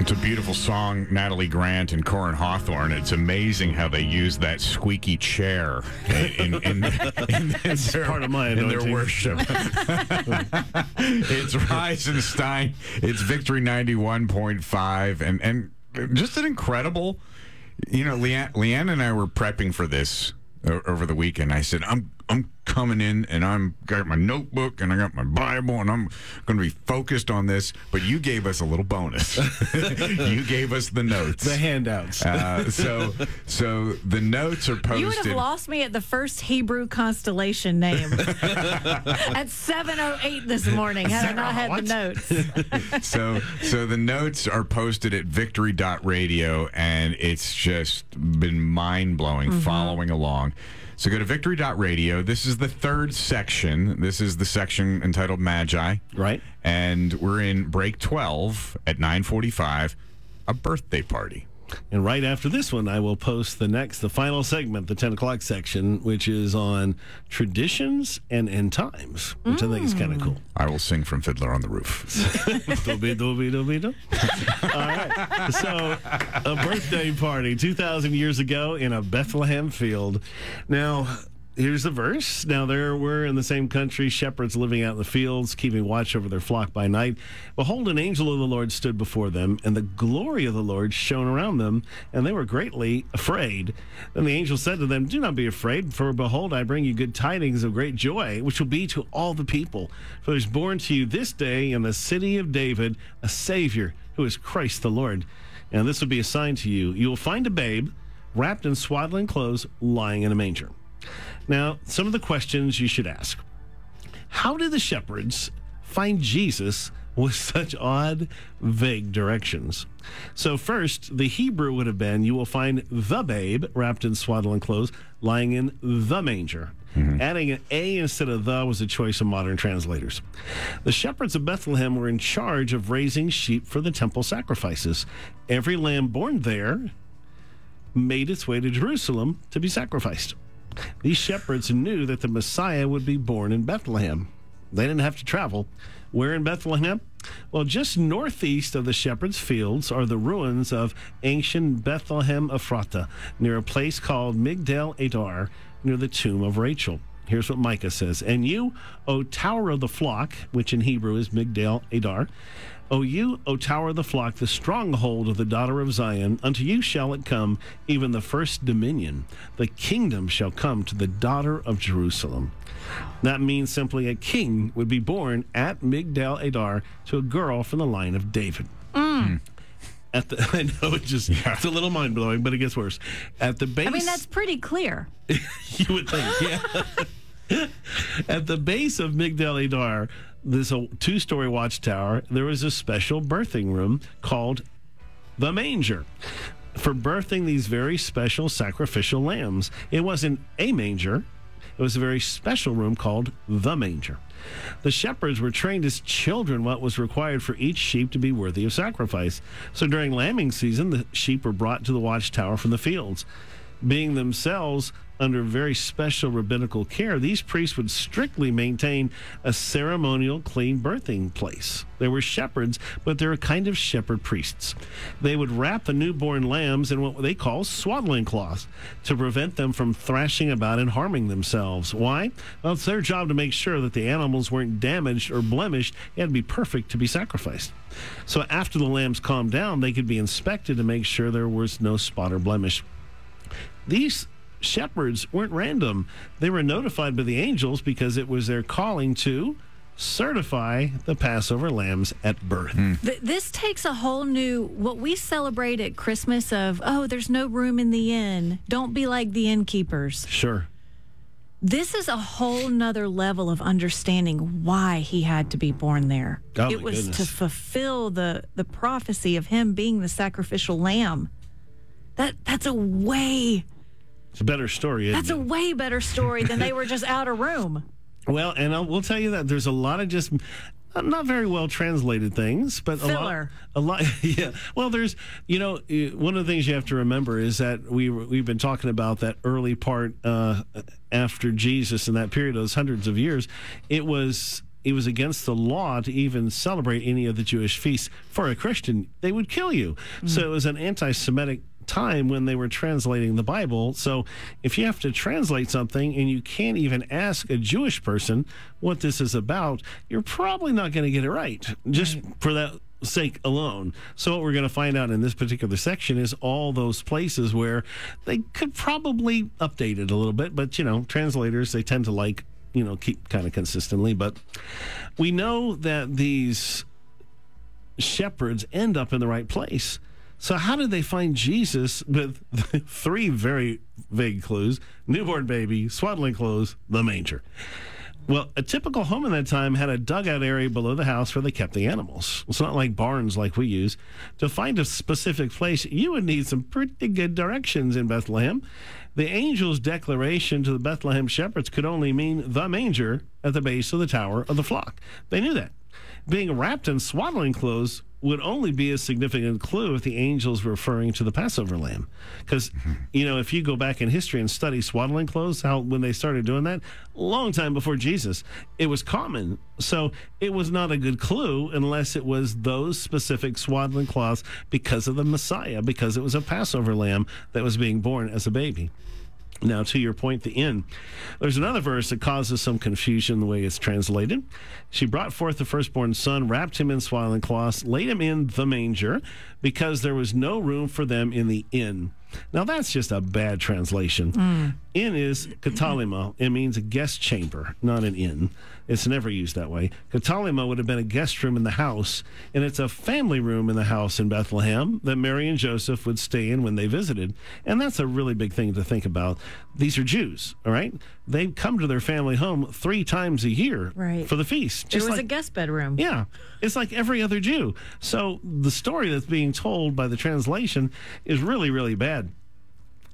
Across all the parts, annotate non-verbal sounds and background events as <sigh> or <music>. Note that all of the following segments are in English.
It's a beautiful song, Natalie Grant and Corin Hawthorne. It's amazing how they use that squeaky chair in, in, in, in <laughs> their, part of my in their worship. it's Reisenstein. It's Victory 91.5. And, and just an incredible, you know, Leanne, Leanne and I were prepping for this over the weekend. I said, I'm I'm coming in and I'm got my notebook and I got my Bible and I'm going to be focused on this. But you gave us a little bonus. <laughs> you gave us the notes. The handouts. Uh, so so the notes are posted. You would have lost me at the first Hebrew constellation name <laughs> at 7:08 this morning had I not had the notes. <laughs> so so the notes are posted at victory.radio and it's just been mind-blowing following along so go to victory.radio this is the third section this is the section entitled magi Right. and we're in break 12 at 945 a birthday party And right after this one, I will post the next, the final segment, the 10 o'clock section, which is on traditions and end times, which I think is kind of mm. cool. i will sing from fiddler on the roof <laughs> Dooby, dooby, dooby, doo. <laughs> All right. So, a birthday party 2,000 years ago in a Bethlehem field. Now, here's the verse. Now, there were in the same country shepherds living out in the fields, keeping watch over their flock by night. Behold, an angel of the Lord stood before them, and the glory of the Lord shone around them, and they were greatly afraid. Then the angel said to them, Do not be afraid, for behold, I bring you good tidings of great joy, which will be to all the people. For there's born to you this day in the city of David a Savior, who is Christ the Lord. And this will be a sign to you. You will find a babe wrapped in swaddling clothes, lying in a manger. Now, some of the questions you should ask How did the shepherds find Jesus with such odd, vague directions? So, first, the Hebrew would have been you will find the babe wrapped in swaddling clothes, lying in the manger. Mm-hmm. Adding an A instead of the was a choice of modern translators. The shepherds of Bethlehem were in charge of raising sheep for the temple sacrifices. Every lamb born there made its way to Jerusalem to be sacrificed. These shepherds knew that the Messiah would be born in Bethlehem. They didn't have to travel. Where in Bethlehem? Well, just northeast of the shepherds' fields are the ruins of ancient Bethlehem Ephrata, near a place called Migdal Adar, near the tomb of Rachel. Here's what Micah says And you, O tower of the flock, which in Hebrew is Migdal Adar, O you, O tower of the flock, the stronghold of the daughter of Zion, unto you shall it come, even the first dominion. The kingdom shall come to the daughter of Jerusalem. That means simply a king would be born at Migdal Adar to a girl from the line of David. Mm. Hmm. At the, <laughs> I know it just it's a little mind blowing, but it gets worse. At the base, I mean, that's pretty clear. <laughs> you would think, yeah. <laughs> <laughs> At the base of Migdal Adar, there's a two story watchtower. There was a special birthing room called the manger for birthing these very special sacrificial lambs. It wasn't a manger, it was a very special room called the manger. The shepherds were trained as children what was required for each sheep to be worthy of sacrifice. So during lambing season, the sheep were brought to the watchtower from the fields. Being themselves under very special rabbinical care, these priests would strictly maintain a ceremonial clean birthing place. They were shepherds, but they were kind of shepherd priests. They would wrap the newborn lambs in what they call swaddling cloths to prevent them from thrashing about and harming themselves. Why? Well, it's their job to make sure that the animals weren't damaged or blemished. and be perfect to be sacrificed. So after the lambs calmed down, they could be inspected to make sure there was no spot or blemish. These shepherds weren't random. They were notified by the angels because it was their calling to certify the Passover lambs at birth. Hmm. Th- this takes a whole new what we celebrate at Christmas of oh, there's no room in the inn. Don't be like the innkeepers. Sure. This is a whole nother level of understanding why he had to be born there. Oh, it my was to fulfill the the prophecy of him being the sacrificial lamb. That that's a way It's a better story. Isn't that's a way better story than they were just <laughs> out of room. Well, and I will tell you that there's a lot of just uh, not very well translated things, but Filler. a lot, a <laughs> lot. Yeah. Well, there's, you know, one of the things you have to remember is that we we've been talking about that early part uh, after Jesus in that period, those hundreds of years. It was it was against the law to even celebrate any of the Jewish feasts. For a Christian, they would kill you. So it was an anti Semitic time when they were translating the Bible. So if you have to translate something and you can't even ask a Jewish person what this is about, you're probably not going to get it right just for that sake alone. So what we're going to find out in this particular section is all those places where they could probably update it a little bit, but you know, translators they tend to like, you know, keep kind of consistently, but we know that these shepherds end up in the right place. So, how did they find Jesus with <laughs> three very vague clues newborn baby, swaddling clothes, the manger? Well, a typical home in that time had a dugout area below the house where they kept the animals. It's not like barns like we use. To find a specific place, you would need some pretty good directions in Bethlehem. The angel's declaration to the Bethlehem shepherds could only mean the manger at the base of the tower of the flock. They knew that. Being wrapped in swaddling clothes would only be a significant clue if the angels were referring to the Passover lamb. Because, <laughs> you know, if you go back in history and study swaddling clothes, how when they started doing that, a long time before Jesus, it was common. So it was not a good clue unless it was those specific swaddling cloths because of the Messiah, because it was a Passover lamb that was being born as a baby. Now, to your point, the end. There's another verse that causes some confusion the way it's translated. She brought forth the firstborn son, wrapped him in swaddling cloths, laid him in the manger, because there was no room for them in the inn. Now, that's just a bad translation. Mm. Inn is katalima. It means a guest chamber, not an inn. It's never used that way. Katalima would have been a guest room in the house, and it's a family room in the house in Bethlehem that Mary and Joseph would stay in when they visited. And that's a really big thing to think about. These are Jews, all right? They come to their family home three times a year Right. for the feast. Just was like a guest bedroom. yeah, it's like every other Jew. So the story that's being told by the translation is really, really bad.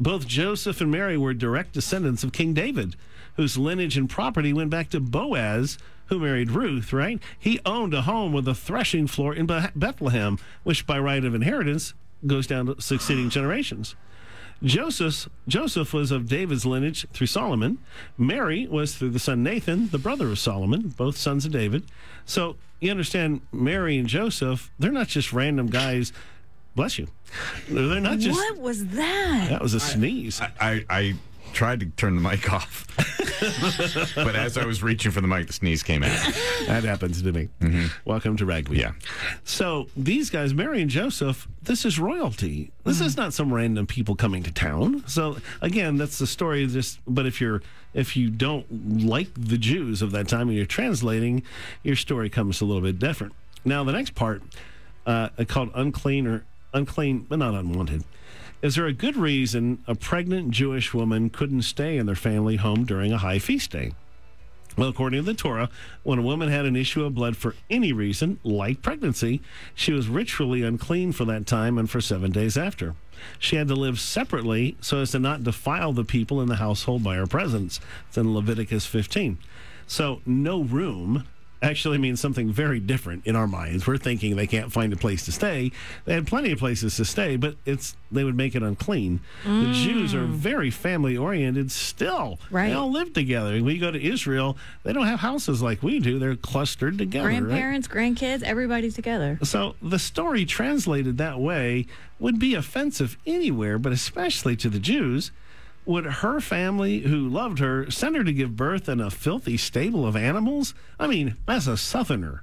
Both Joseph and Mary were direct descendants of King David, whose lineage and property went back to Boaz, who married Ruth, right? He owned a home with a threshing floor in Bethlehem, which by right of inheritance goes down to succeeding <gasps> generations. Joseph, Joseph was of David's lineage through Solomon. Mary was through the son Nathan, the brother of Solomon, both sons of David. So you understand, Mary and Joseph, they're not just random guys. Bless you. They're not just. What was that? That was a sneeze. I, I tried to turn the mic off, <laughs> but as I was reaching for the mic, the sneeze came out. that happens to me. Welcome to Ragweed. Yeah. So these guys, Mary and Joseph, this is royalty. This is not some random people coming to town. So again, that's the story. Of this, but if you're if you don't like the Jews of that time and you're translating, your story comes a little bit different. Now the next part, uh, called unclean or unclean, but not unwanted. Is there a good reason a pregnant Jewish woman couldn't stay in their family home during a high feast day? Well, according to the Torah, when a woman had an issue of blood for any reason, like pregnancy, she was ritually unclean for that time and for seven days after. She had to live separately so as to not defile the people in the household by her presence. It's in Leviticus 15. So, no room actually means something very different in our minds. We're thinking they can't find a place to stay. They had plenty of places to stay, but it's they would make it unclean. The mm. Jews are very family oriented still. Right. They all live together. You go to Israel, they don't have houses like we do. They're clustered together. right? Grandparents, grandkids, everybody together. So the story translated that way would be offensive anywhere, but especially to the Jews. Would her family, who loved her, send her to give birth in a filthy stable of animals? I mean, as a Southerner,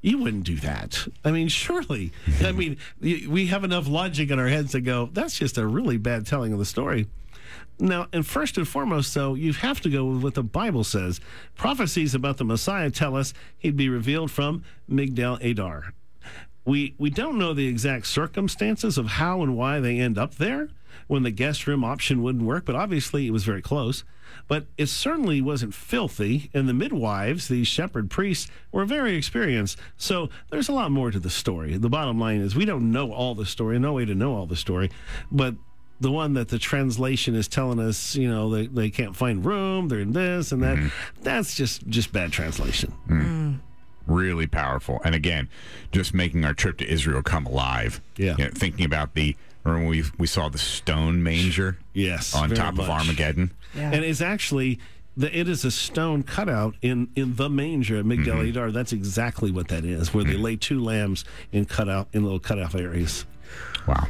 you wouldn't do that. I mean, surely. I <laughs> mean, we have enough logic in our heads to go, that's just a really bad telling of the story. Now, and first and foremost, though, you have to go with what the Bible says. Prophecies about the Messiah tell us he'd be revealed from Migdal Adar. We we don't know the exact circumstances of how and why they end up there when the guest room option wouldn't work, but obviously it was very close. But it certainly wasn't filthy, and the midwives, these shepherd priests, were very experienced. So there's a lot more to the story. The bottom line is we don't know all the story, no way to know all the story, but the one that the translation is telling us, you know, they, they can't find room, they're in this and that. Mm-hmm. That's just just bad translation. Mm. really powerful. And again, just making our trip to Israel come alive. Yeah. You know, thinking about the remember when we we saw the stone manger Yes, on very top much. of Armageddon. Yeah. And it's actually the, it is a stone cutout in, in the manger at Migdal Mm-hmm. Edar. That's exactly what that is, where they lay two lambs in cutout in little cutoff areas. Wow.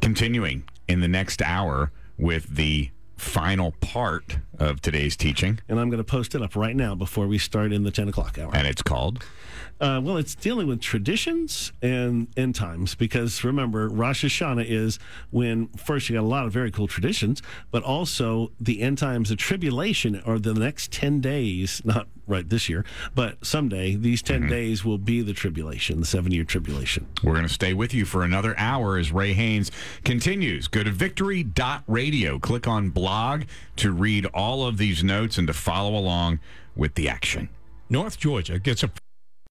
Continuing in the next hour with the final part of today's teaching, And I'm going to post it up right now before we start in the 10 o'clock hour. and it's called Uh, well, it's dealing with traditions and end times because remember, Rosh Hashanah is when first you got a lot of very cool traditions, but also the end times, the tribulation, or the next 10 days, not right this year, but someday, these 10 mm-hmm. days will be the tribulation, the seven year tribulation. We're going to stay with you for another hour as Ray Haynes continues. Go to victory.radio. Click on blog to read all of these notes and to follow along with the action. North Georgia gets a